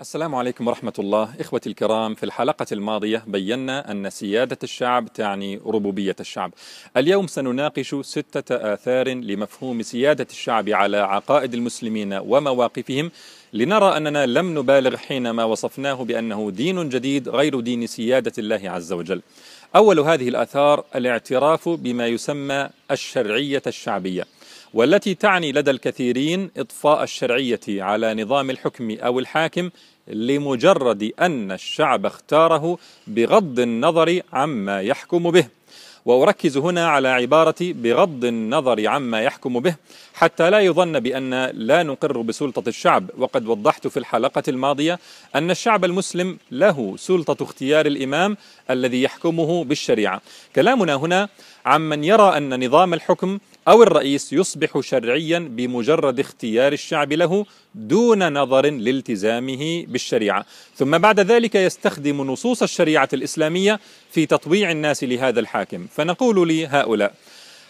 السلام عليكم ورحمة الله. إخوتي الكرام في الحلقة الماضية بينا أن سيادة الشعب تعني ربوبية الشعب. اليوم سنناقش ستة آثار لمفهوم سيادة الشعب على عقائد المسلمين ومواقفهم لنرى أننا لم نبالغ حينما وصفناه بأنه دين جديد غير دين سيادة الله عز وجل. أول هذه الآثار الاعتراف بما يسمى الشرعية الشعبية والتي تعني لدى الكثيرين إضفاء الشرعية على نظام الحكم أو الحاكم لمجرد أن الشعب اختاره بغض النظر عما يحكم به. وأركز هنا على عبارة بغض النظر عما يحكم به حتى لا يظن بأن لا نقر بسلطة الشعب. وقد وضحت في الحلقة الماضية أن الشعب المسلم له سلطة اختيار الإمام الذي يحكمه بالشريعة. كلامنا هنا عمن يرى أن نظام الحكم أو الرئيس يصبح شرعيا بمجرد اختيار الشعب له دون نظر لالتزامه بالشريعة. ثم بعد ذلك يستخدم نصوص الشريعة الإسلامية في تطويع الناس لهذا الحاكم. فنقول لهؤلاء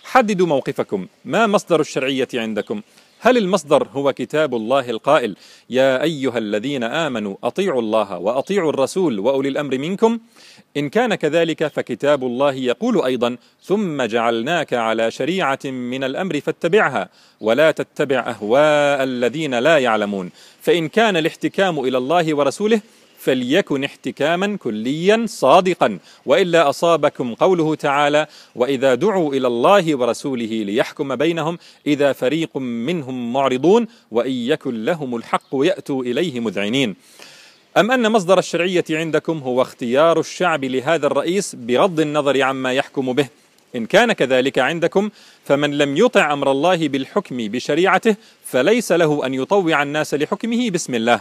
حددوا موقفكم. ما مصدر الشرعية عندكم؟ هل المصدر هو كتاب الله القائل؟ يا أيها الذين آمنوا أطيعوا الله وأطيعوا الرسول وأولي الأمر منكم. إن كان كذلك فكتاب الله يقول أيضا ثم جعلناك على شريعة من الأمر فاتبعها ولا تتبع أهواء الذين لا يعلمون. فإن كان الاحتكام إلى الله ورسوله فليكن احتكاما كليا صادقا وإلا أصابكم قوله تعالى وإذا دعوا إلى الله ورسوله ليحكم بينهم إذا فريق منهم معرضون وإن يكن لهم الحق ياتوا إليه مذعنين. أم أن مصدر الشرعية عندكم هو اختيار الشعب لهذا الرئيس بغض النظر عما يحكم به؟ إن كان كذلك عندكم فمن لم يطع أمر الله بالحكم بشريعته فليس له أن يطوع الناس لحكمه بسم الله.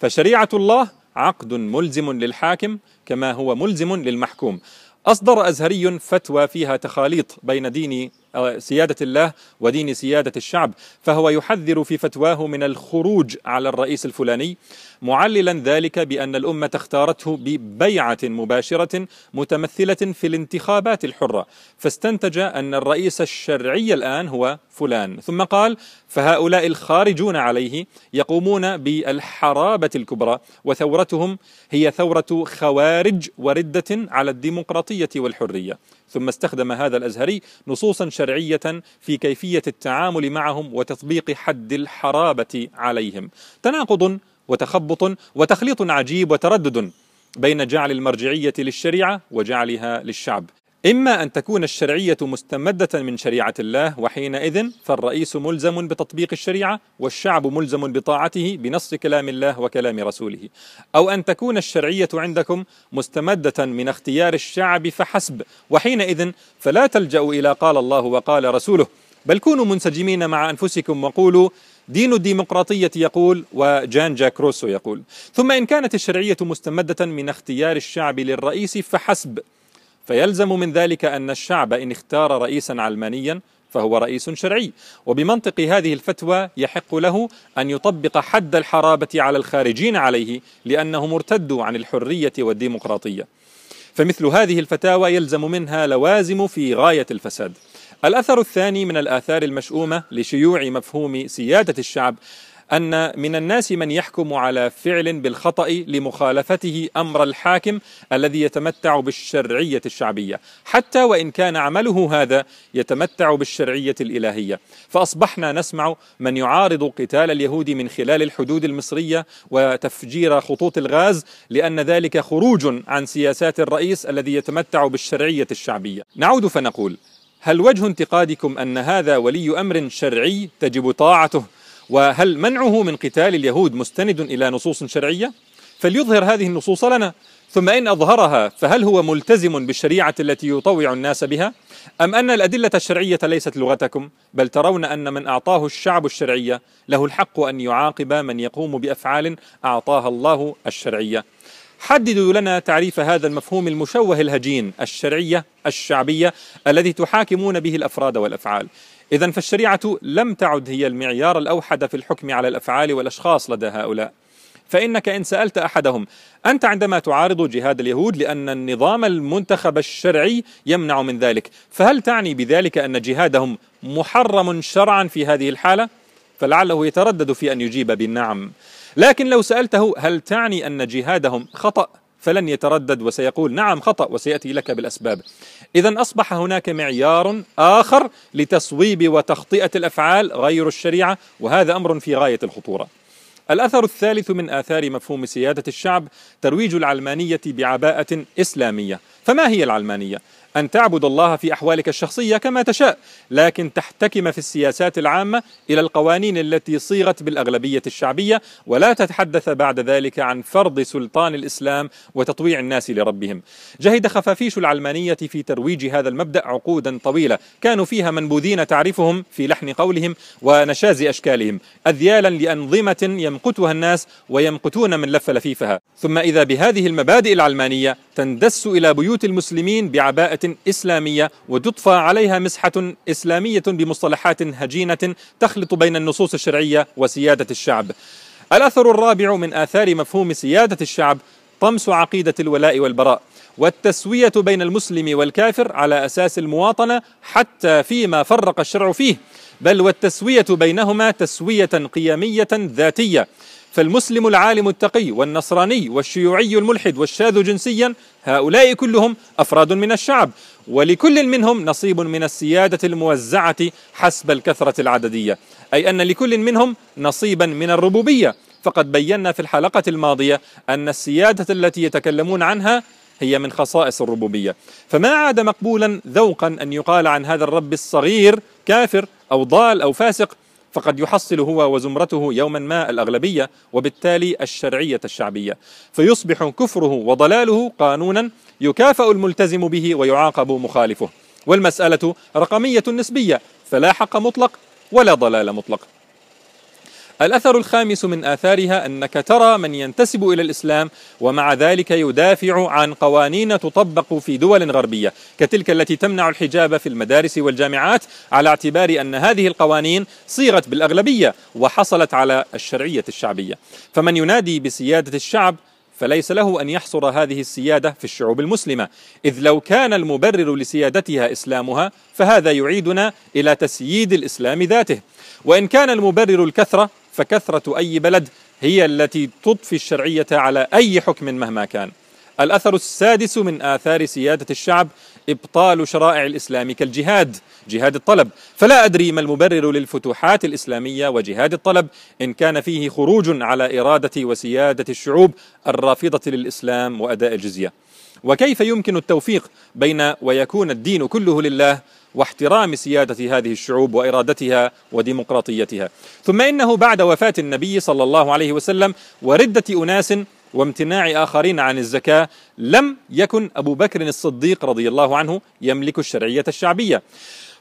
فشريعة الله عقد ملزم للحاكم كما هو ملزم للمحكوم. أصدر أزهري فتوى فيها تخاليط بين دين سيادة الله ودين سيادة الشعب فهو يحذر في فتواه من الخروج على الرئيس الفلاني. معللا ذلك بأن الأمة اختارته ببيعة مباشرة متمثلة في الانتخابات الحرة فاستنتج أن الرئيس الشرعي الآن هو فلان. ثم قال فهؤلاء الخارجون عليه يقومون بالحرابة الكبرى وثورتهم هي ثورة خوارج وردة على الديمقراطية والحرية. ثم استخدم هذا الأزهري نصوصا شرعية في كيفية التعامل معهم وتطبيق حد الحرابة عليهم. تناقض وتخبط وتخليط عجيب وتردد بين جعل المرجعية للشريعة وجعلها للشعب. إما أن تكون الشرعية مستمدة من شريعة الله وحينئذ فالرئيس ملزم بتطبيق الشريعة والشعب ملزم بطاعته بنص كلام الله وكلام رسوله. أو أن تكون الشرعية عندكم مستمدة من اختيار الشعب فحسب وحينئذ فلا تلجأوا إلى قال الله وقال رسوله. بل كونوا منسجمين مع أنفسكم وقولوا دين الديمقراطية يقول وجان جاك روسو يقول ثم إن كانت الشرعية مستمدة من اختيار الشعب للرئيس فحسب فيلزم من ذلك أن الشعب إن اختار رئيسا علمانيا فهو رئيس شرعي وبمنطق هذه الفتوى يحق له أن يطبق حد الحرابة على الخارجين عليه لأنهم ارتدوا عن الحرية والديمقراطية. فمثل هذه الفتاوى يلزم منها لوازم في غاية الفساد. الأثر الثاني من الآثار المشؤومة لشيوع مفهوم سيادة الشعب أن من الناس من يحكم على فعل بالخطأ لمخالفته أمر الحاكم الذي يتمتع بالشرعية الشعبية. حتى وإن كان عمله هذا يتمتع بالشرعية الإلهية. فأصبحنا نسمع من يعارض قتال اليهود من خلال الحدود المصرية وتفجير خطوط الغاز لأن ذلك خروج عن سياسات الرئيس الذي يتمتع بالشرعية الشعبية. نعود فنقول هل وجه انتقادكم أن هذا ولي أمر شرعي تجب طاعته وهل منعه من قتال اليهود مستند إلى نصوص شرعية؟ فليظهر هذه النصوص لنا ثم إن أظهرها فهل هو ملتزم بالشريعة التي يطوع الناس بها؟ أم أن الأدلة الشرعية ليست لغتكم بل ترون أن من أعطاه الشعب الشرعية له الحق أن يعاقب من يقوم بأفعال أعطاها الله الشرعية حددوا لنا تعريف هذا المفهوم المشوه الهجين الشرعية الشعبية الذي تحاكمون به الأفراد والأفعال. إذا فالشريعة لم تعد هي المعيار الأوحد في الحكم على الأفعال والأشخاص لدى هؤلاء. فإنك إن سألت أحدهم أنت عندما تعارض جهاد اليهود لأن النظام المنتخب الشرعي يمنع من ذلك فهل تعني بذلك أن جهادهم محرم شرعا في هذه الحالة؟ فلعله يتردد في أن يجيب بالنعم. لكن لو سألته هل تعني أن جهادهم خطأ فلن يتردد وسيقول نعم خطأ وسيأتي لك بالأسباب. إذا أصبح هناك معيار آخر لتصويب وتخطئة الأفعال غير الشريعة وهذا أمر في غاية الخطورة. الأثر الثالث من آثار مفهوم سيادة الشعب ترويج العلمانية بعباءة إسلامية. فما هي العلمانية؟ أن تعبد الله في أحوالك الشخصية كما تشاء لكن تحتكم في السياسات العامة إلى القوانين التي صيغت بالأغلبية الشعبية ولا تتحدث بعد ذلك عن فرض سلطان الإسلام وتطويع الناس لربهم. جهد خفافيش العلمانية في ترويج هذا المبدأ عقودا طويلة كانوا فيها منبوذين تعرفهم في لحن قولهم ونشاز أشكالهم أذيالا لأنظمة يمقتها الناس ويمقتون من لف لفيفها. ثم إذا بهذه المبادئ العلمانية تندس إلى بيوت المسلمين بعباءة إسلامية وتضفى عليها مسحة إسلامية بمصطلحات هجينة تخلط بين النصوص الشرعية وسيادة الشعب. الأثر الرابع من آثار مفهوم سيادة الشعب طمس عقيدة الولاء والبراء والتسوية بين المسلم والكافر على أساس المواطنة حتى فيما فرق الشرع فيه بل والتسوية بينهما تسوية قيمية ذاتية. فالمسلم العالم التقي والنصراني والشيوعي الملحد والشاذ جنسيا هؤلاء كلهم أفراد من الشعب ولكل منهم نصيب من السيادة الموزعة حسب الكثرة العددية. أي أن لكل منهم نصيبا من الربوبية. فقد بينا في الحلقة الماضية أن السيادة التي يتكلمون عنها هي من خصائص الربوبية. فما عاد مقبولا ذوقا أن يقال عن هذا الرب الصغير كافر أو ضال أو فاسق فقد يحصل هو وزمرته يوما ما الأغلبية وبالتالي الشرعية الشعبية. فيصبح كفره وضلاله قانونا يكافأ الملتزم به ويعاقب مخالفه. والمسألة رقمية نسبية فلا حق مطلق ولا ضلال مطلق. الأثر الخامس من آثارها أنك ترى من ينتسب إلى الإسلام ومع ذلك يدافع عن قوانين تطبق في دول غربية. كتلك التي تمنع الحجاب في المدارس والجامعات على اعتبار أن هذه القوانين صيغت بالأغلبية وحصلت على الشرعية الشعبية. فمن ينادي بسيادة الشعب فليس له أن يحصر هذه السيادة في الشعوب المسلمة. إذ لو كان المبرر لسيادتها إسلامها فهذا يعيدنا إلى تسييد الإسلام ذاته. وإن كان المبرر الكثرة فكثرة أي بلد هي التي تضفي الشرعية على أي حكم مهما كان. الأثر السادس من آثار سيادة الشعب إبطال شرائع الإسلام كالجهاد جهاد الطلب. فلا أدري ما المبرر للفتوحات الإسلامية وجهاد الطلب إن كان فيه خروج على إرادة وسيادة الشعوب الرافضة للإسلام وأداء الجزية. وكيف يمكن التوفيق بين ويكون الدين كله لله واحترام سيادة هذه الشعوب وإرادتها وديمقراطيتها. ثم إنه بعد وفاة النبي صلى الله عليه وسلم وردة أناس وامتناع آخرين عن الزكاة لم يكن أبو بكر الصديق رضي الله عنه يملك الشرعية الشعبية.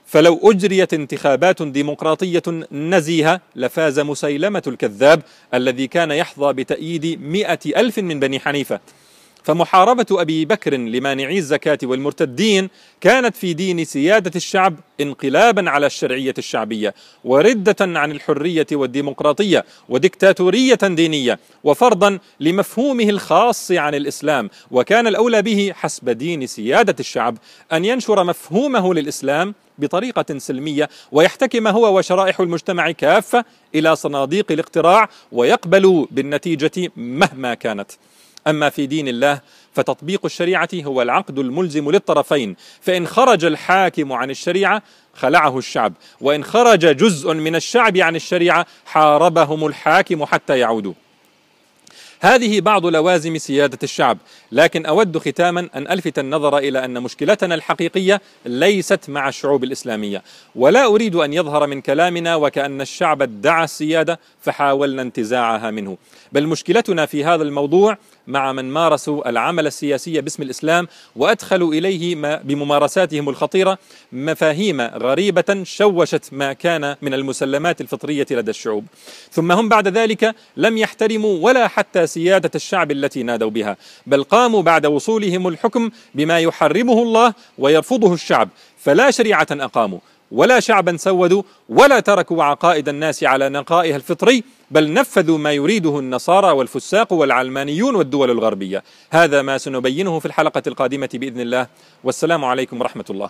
فلو أجريت انتخابات ديمقراطية نزيهة لفاز مسيلمة الكذاب الذي كان يحظى بتأييد مئة ألف من بني حنيفة. فمحاربة أبي بكر لمانعي الزكاة والمرتدين كانت في دين سيادة الشعب انقلابا على الشرعية الشعبية وردة عن الحرية والديمقراطية وديكتاتورية دينية وفرضا لمفهومه الخاص عن الإسلام. وكان الأولى به حسب دين سيادة الشعب أن ينشر مفهومه للإسلام بطريقة سلمية ويحتكم هو وشرائح المجتمع كافة إلى صناديق الاقتراع ويقبل بالنتيجة مهما كانت. أما في دين الله فتطبيق الشريعة هو العقد الملزم للطرفين. فإن خرج الحاكم عن الشريعة خلعه الشعب وإن خرج جزء من الشعب عن الشريعة حاربهم الحاكم حتى يعودوا. هذه بعض لوازم سيادة الشعب لكن أود ختاما أن ألفت النظر إلى أن مشكلتنا الحقيقية ليست مع الشعوب الإسلامية. ولا أريد أن يظهر من كلامنا وكأن الشعب ادعى السيادة فحاولنا انتزاعها منه. بل مشكلتنا في هذا الموضوع مع من مارسوا العمل السياسي باسم الإسلام وأدخلوا إليه ما بممارساتهم الخطيرة مفاهيم غريبة شوشت ما كان من المسلمات الفطرية لدى الشعوب. ثم هم بعد ذلك لم يحترموا ولا حتى سيادة الشعب التي نادوا بها بل قاموا بعد وصولهم الحكم بما يحرمه الله ويرفضه الشعب فلا شريعة أقاموا. ولا شعبا سودوا ولا تركوا عقائد الناس على نقائها الفطري بل نفذوا ما يريده النصارى والفساق والعلمانيون والدول الغربية. هذا ما سنبينه في الحلقة القادمة بإذن الله. والسلام عليكم ورحمة الله.